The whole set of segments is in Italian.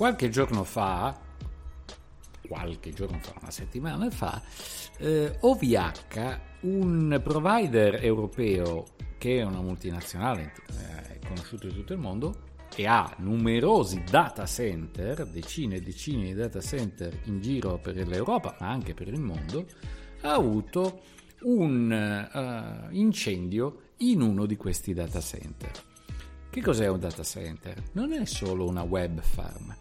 Qualche giorno fa, qualche giorno fa, una settimana fa, eh, OVH, un provider europeo che è una multinazionale eh, conosciuta in tutto il mondo e ha numerosi data center, decine e decine di data center in giro per l'Europa, ma anche per il mondo, ha avuto un uh, incendio in uno di questi data center. Che cos'è un data center? Non è solo una web farm,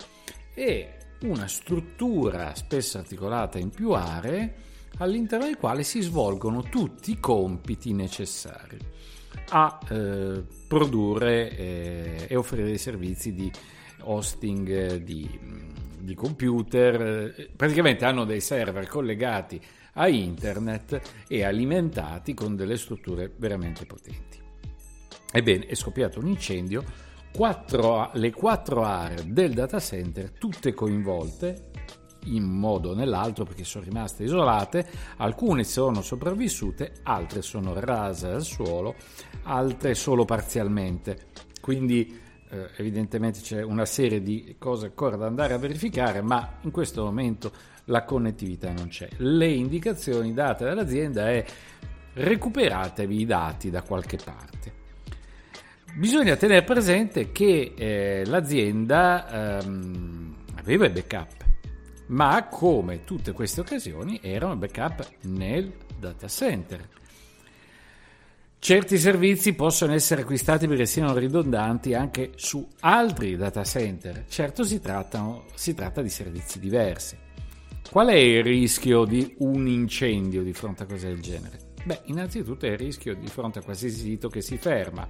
è una struttura spesso articolata in più aree all'interno del quale si svolgono tutti i compiti necessari a eh, produrre eh, e offrire dei servizi di hosting eh, di, di computer. Praticamente hanno dei server collegati a internet e alimentati con delle strutture veramente potenti. Ebbene, è scoppiato un incendio, quattro, le quattro aree del data center, tutte coinvolte in modo o nell'altro perché sono rimaste isolate, alcune sono sopravvissute, altre sono rase al suolo, altre solo parzialmente. Quindi eh, evidentemente c'è una serie di cose ancora da andare a verificare, ma in questo momento la connettività non c'è. Le indicazioni date dall'azienda è recuperatevi i dati da qualche parte. Bisogna tenere presente che eh, l'azienda ehm, aveva il backup, ma come tutte queste occasioni erano backup nel data center. Certi servizi possono essere acquistati perché siano ridondanti anche su altri data center, certo si, trattano, si tratta di servizi diversi. Qual è il rischio di un incendio di fronte a cose del genere? Beh, innanzitutto è il rischio di fronte a qualsiasi sito che si ferma.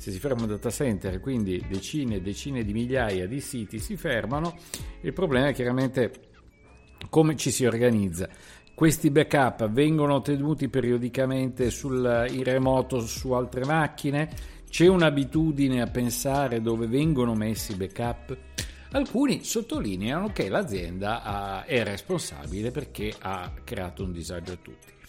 Se si ferma un data center, quindi decine e decine di migliaia di siti si fermano, il problema è chiaramente come ci si organizza. Questi backup vengono tenuti periodicamente sul, in remoto su altre macchine? C'è un'abitudine a pensare dove vengono messi i backup? Alcuni sottolineano che l'azienda ha, è responsabile perché ha creato un disagio a tutti.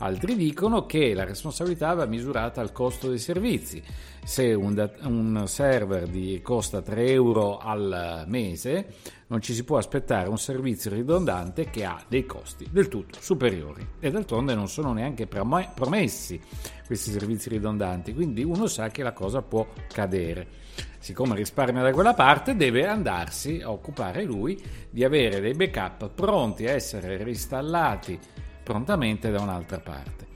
Altri dicono che la responsabilità va misurata al costo dei servizi. Se un, dat- un server costa 3 euro al mese, non ci si può aspettare un servizio ridondante che ha dei costi del tutto superiori. E d'altronde non sono neanche prom- promessi questi servizi ridondanti, quindi uno sa che la cosa può cadere. Siccome risparmia da quella parte, deve andarsi a occupare lui di avere dei backup pronti a essere reinstallati prontamente da un'altra parte.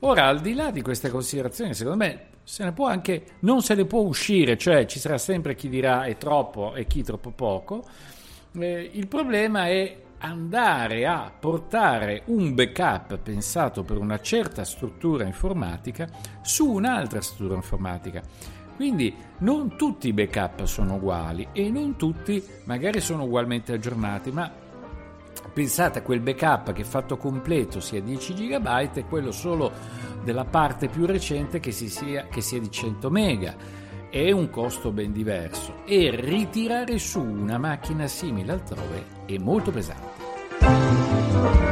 Ora, al di là di queste considerazioni, secondo me se ne può anche, non se ne può uscire, cioè ci sarà sempre chi dirà è troppo e chi troppo poco. Eh, il problema è andare a portare un backup pensato per una certa struttura informatica su un'altra struttura informatica. Quindi non tutti i backup sono uguali e non tutti magari sono ugualmente aggiornati, ma pensate a quel backup che fatto completo sia 10 GB e quello solo della parte più recente che, sia, che sia di 100 MB è un costo ben diverso e ritirare su una macchina simile altrove è molto pesante.